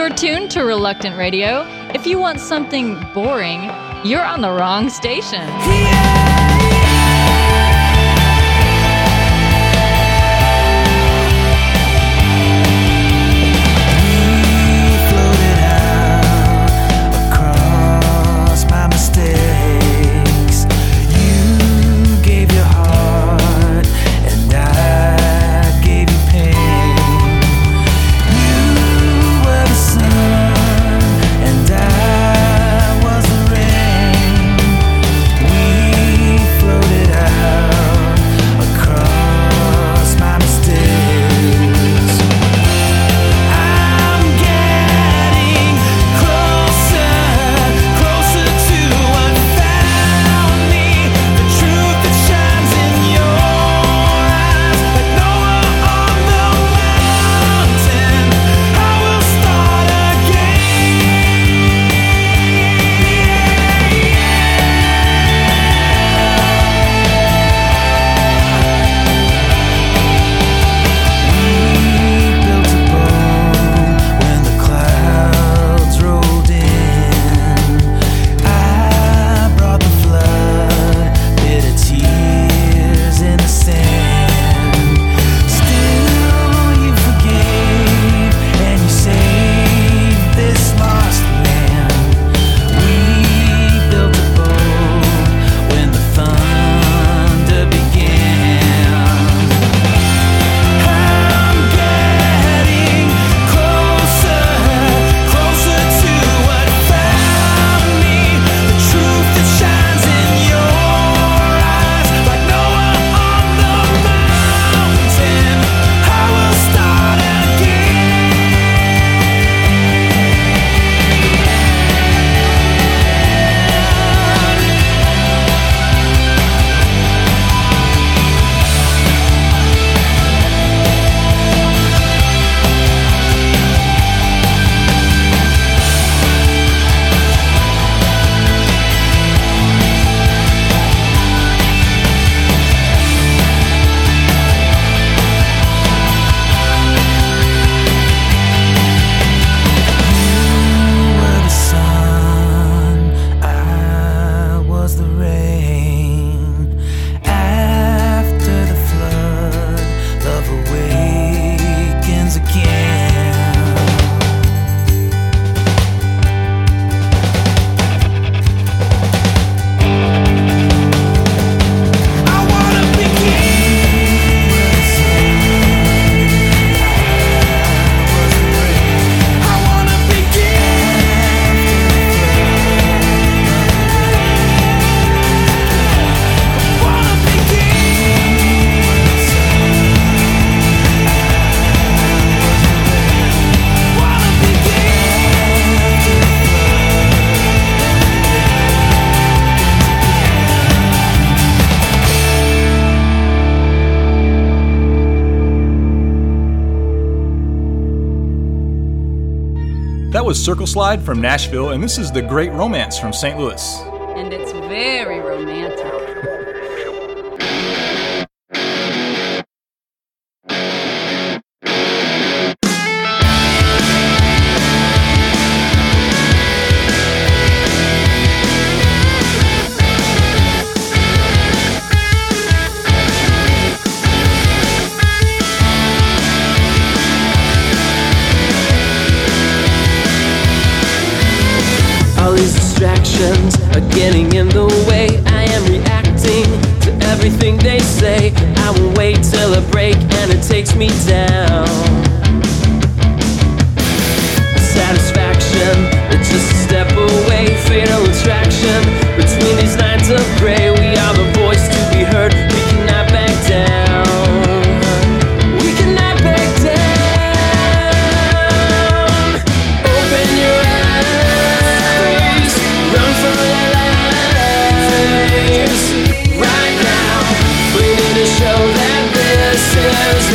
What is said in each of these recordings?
You're tuned to Reluctant Radio. If you want something boring, you're on the wrong station. Was Circle Slide from Nashville, and this is The Great Romance from St. Louis. And it's very romantic.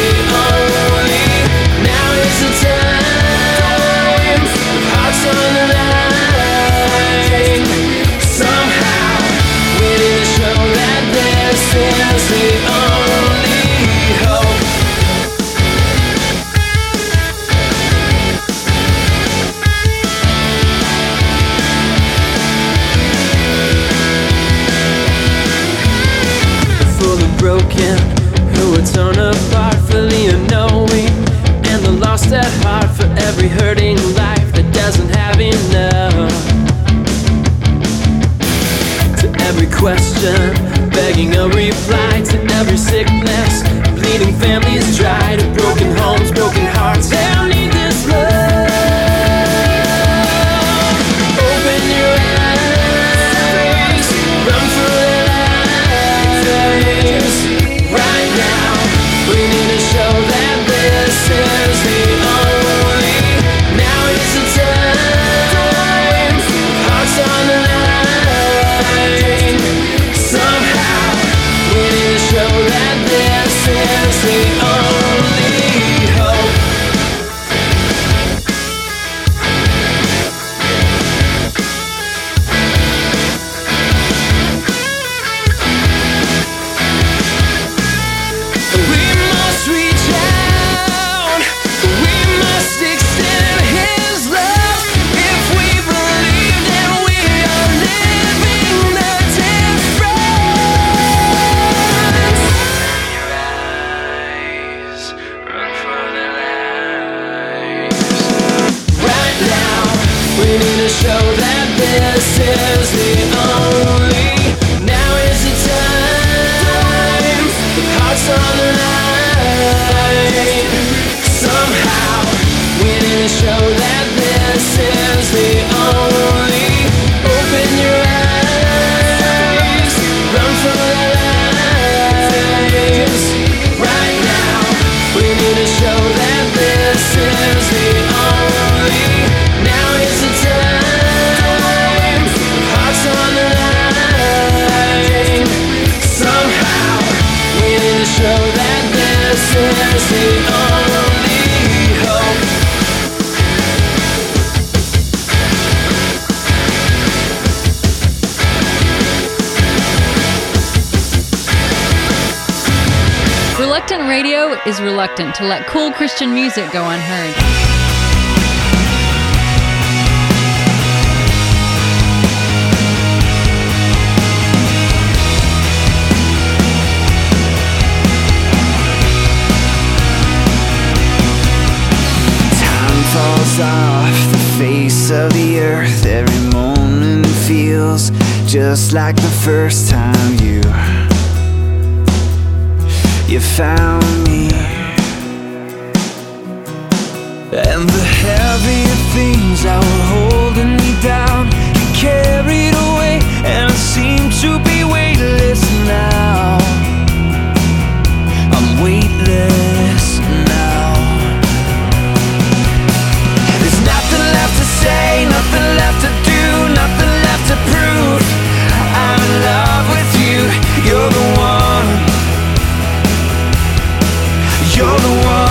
Show Is the only. is reluctant to let cool Christian music go unheard. Time falls off the face of the earth, every moment feels just like the first time you you found holding me down. Get carried away and I seem to be weightless now. I'm weightless now. There's nothing left to say, nothing left to do, nothing left to prove. I'm in love with you, you're the one. You're the one.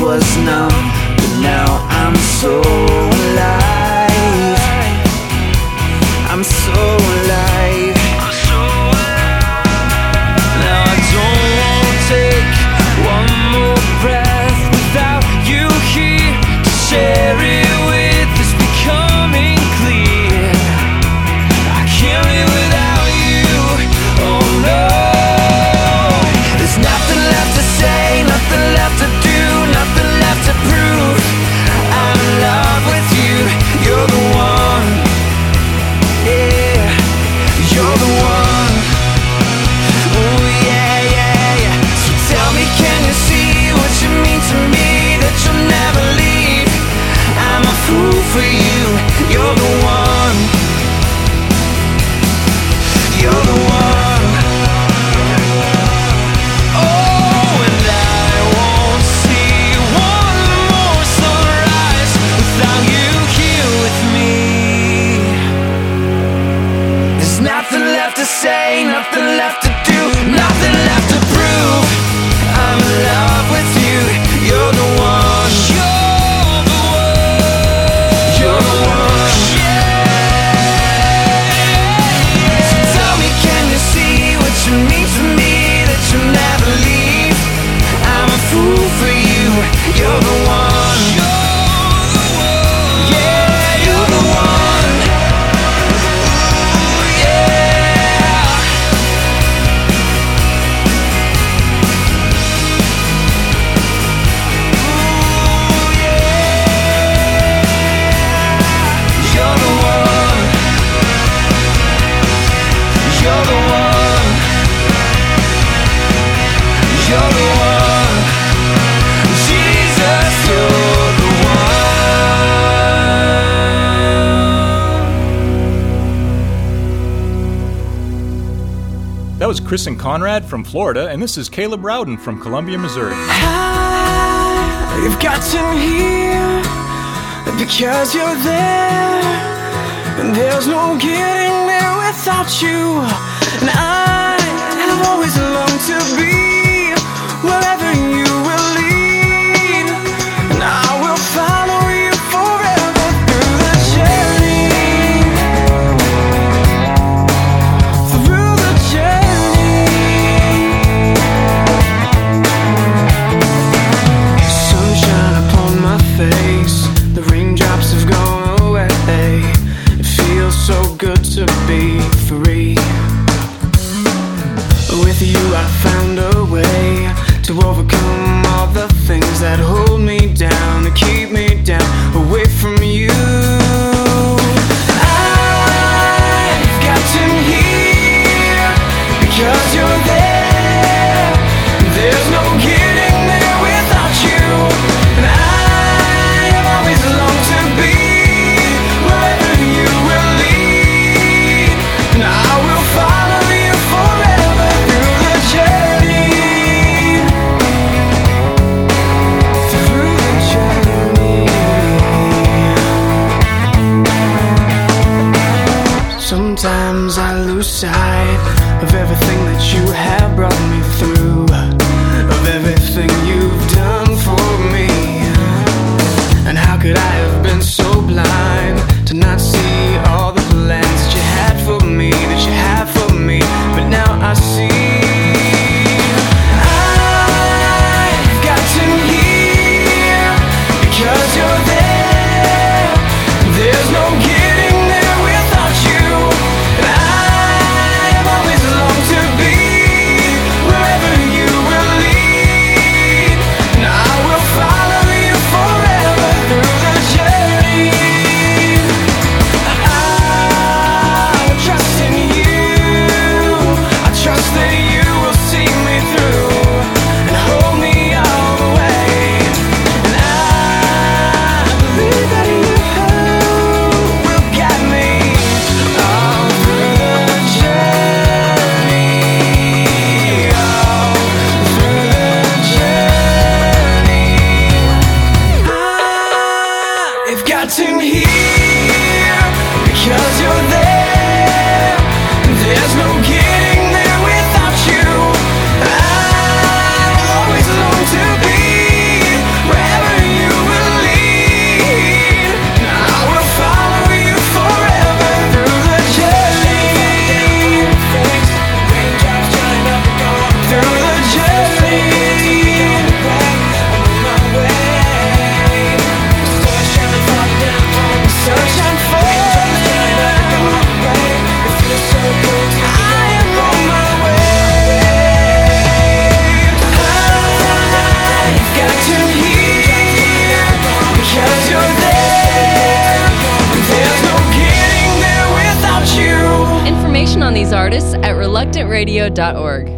was numb, but now I'm so. your Chris and Conrad from Florida, and this is Caleb Rowden from Columbia, Missouri. I've gotten here because you're there, and there's no getting there without you.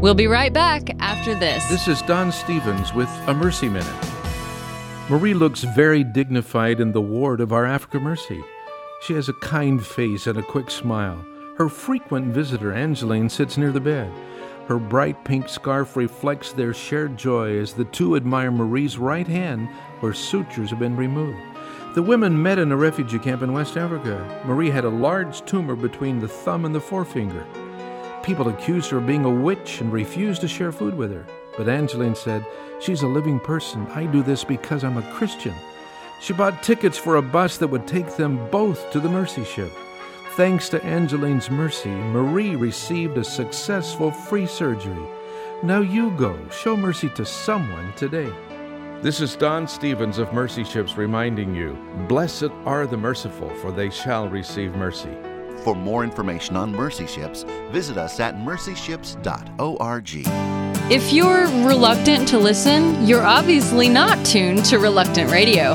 We'll be right back after this. This is Don Stephens with a Mercy Minute. Marie looks very dignified in the ward of our Africa Mercy. She has a kind face and a quick smile. Her frequent visitor, Angeline, sits near the bed. Her bright pink scarf reflects their shared joy as the two admire Marie's right hand where sutures have been removed. The women met in a refugee camp in West Africa. Marie had a large tumor between the thumb and the forefinger. People accused her of being a witch and refused to share food with her. But Angeline said, She's a living person. I do this because I'm a Christian. She bought tickets for a bus that would take them both to the Mercy Ship. Thanks to Angeline's mercy, Marie received a successful free surgery. Now you go, show mercy to someone today. This is Don Stephens of Mercy Ships reminding you Blessed are the merciful, for they shall receive mercy. For more information on Mercy Ships, visit us at mercyships.org. If you're reluctant to listen, you're obviously not tuned to Reluctant Radio.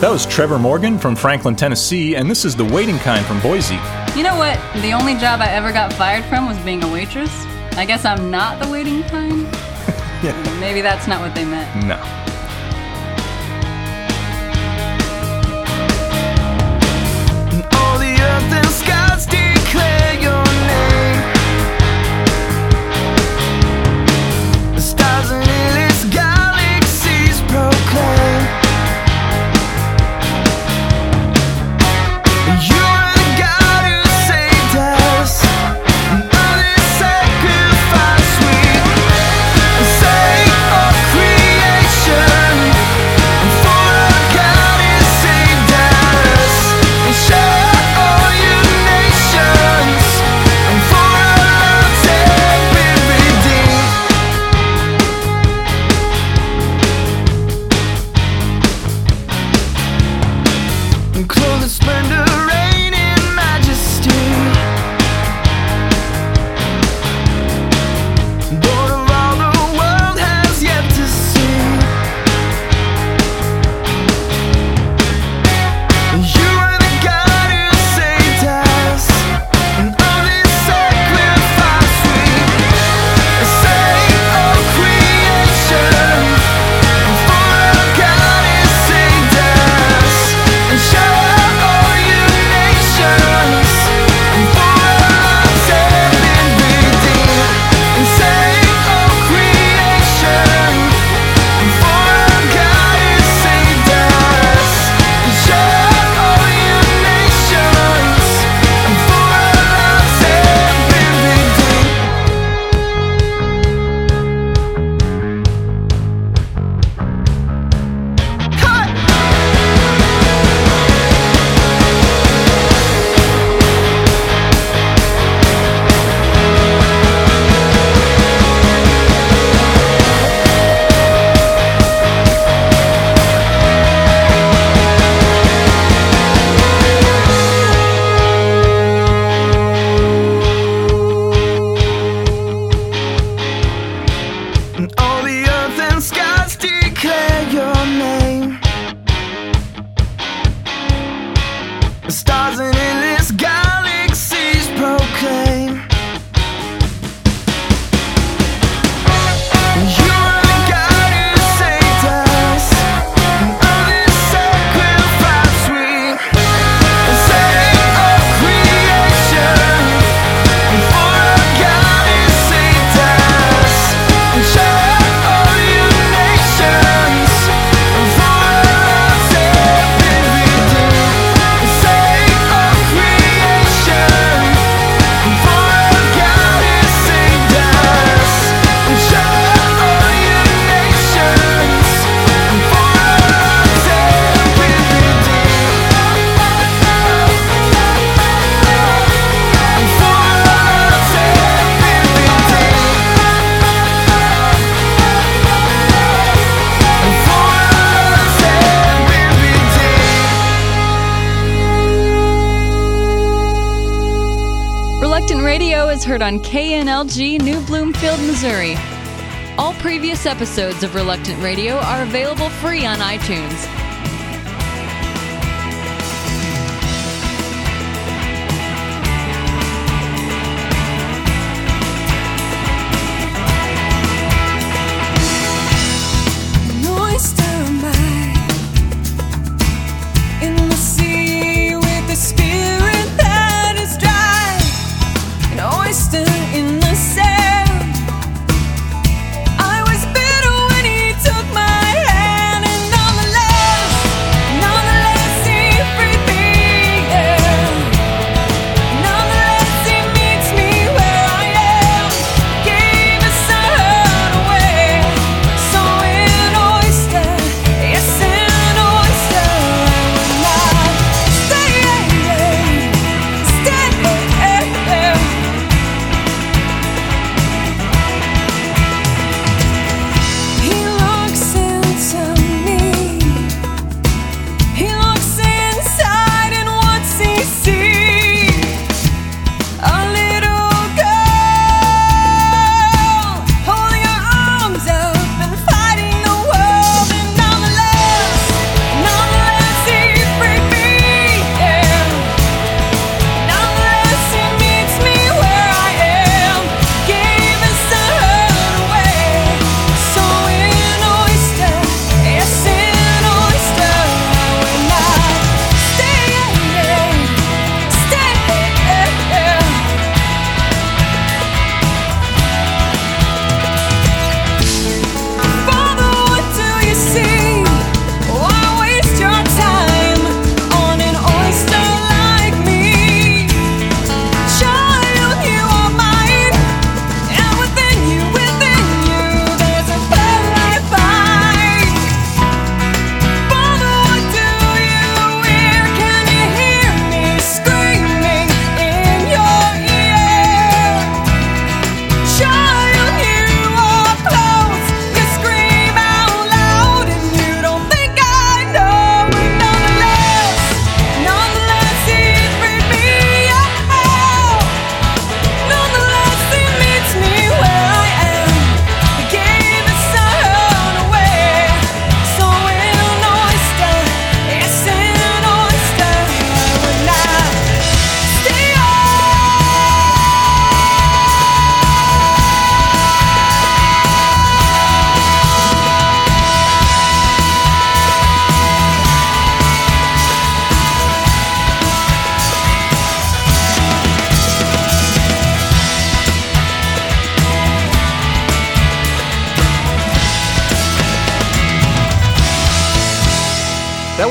That was Trevor Morgan from Franklin, Tennessee, and this is The Waiting Kind from Boise. You know what? The only job I ever got fired from was being a waitress. I guess I'm not the waiting kind. yeah. Maybe that's not what they meant. No. All the earth and deep. KNLG New Bloomfield, Missouri. All previous episodes of Reluctant Radio are available free on iTunes.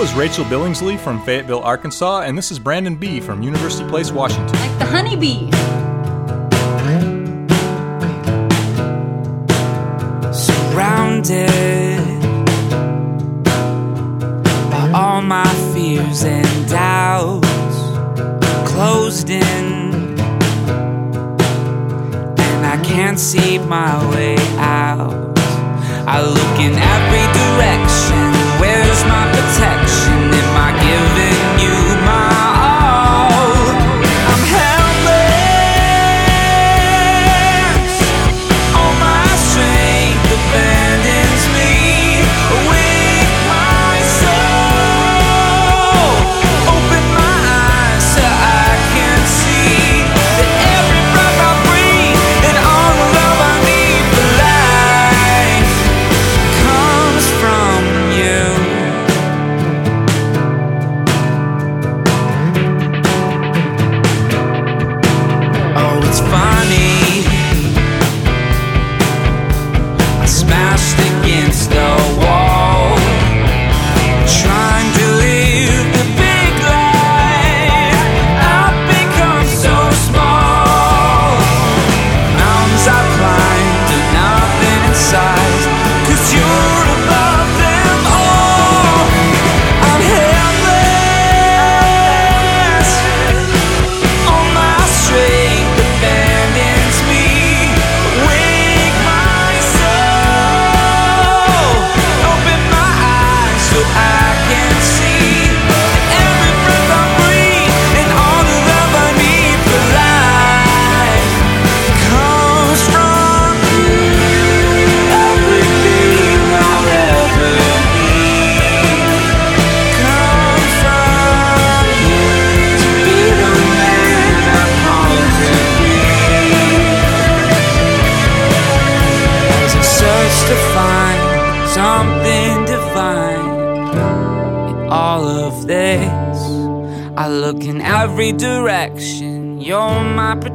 That was Rachel Billingsley from Fayetteville, Arkansas, and this is Brandon B. from University Place, Washington. Like the honeybee. surrounded by all my fears and doubts, closed in, and I can't see my way out. I look in every direction. Giving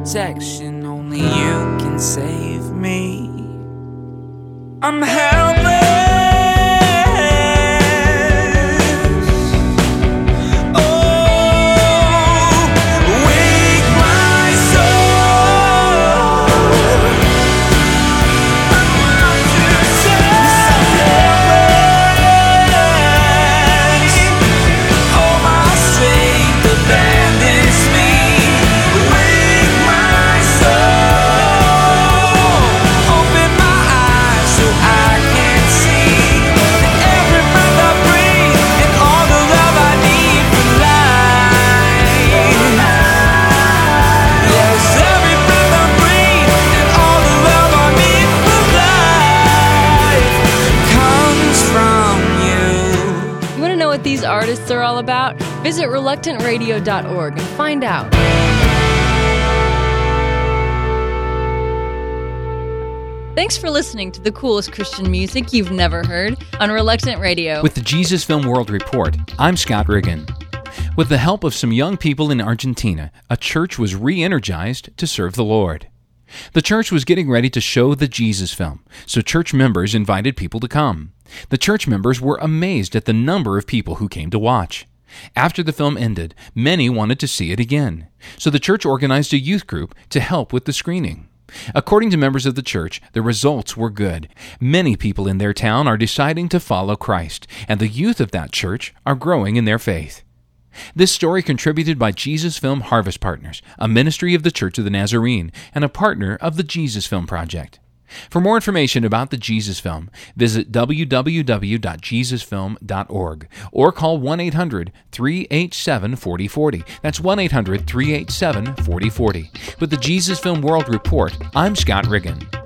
my and find out. Thanks for listening to the coolest Christian music you've never heard on Reluctant Radio. With the Jesus Film World Report, I'm Scott Riggin. With the help of some young people in Argentina, a church was re energized to serve the Lord. The church was getting ready to show the Jesus film, so church members invited people to come. The church members were amazed at the number of people who came to watch. After the film ended, many wanted to see it again, so the church organized a youth group to help with the screening. According to members of the church, the results were good. Many people in their town are deciding to follow Christ, and the youth of that church are growing in their faith. This story contributed by Jesus Film Harvest Partners, a ministry of the Church of the Nazarene and a partner of the Jesus Film Project. For more information about the Jesus Film, visit www.jesusfilm.org or call 1 800 387 4040. That's 1 800 387 4040. With the Jesus Film World Report, I'm Scott Riggin.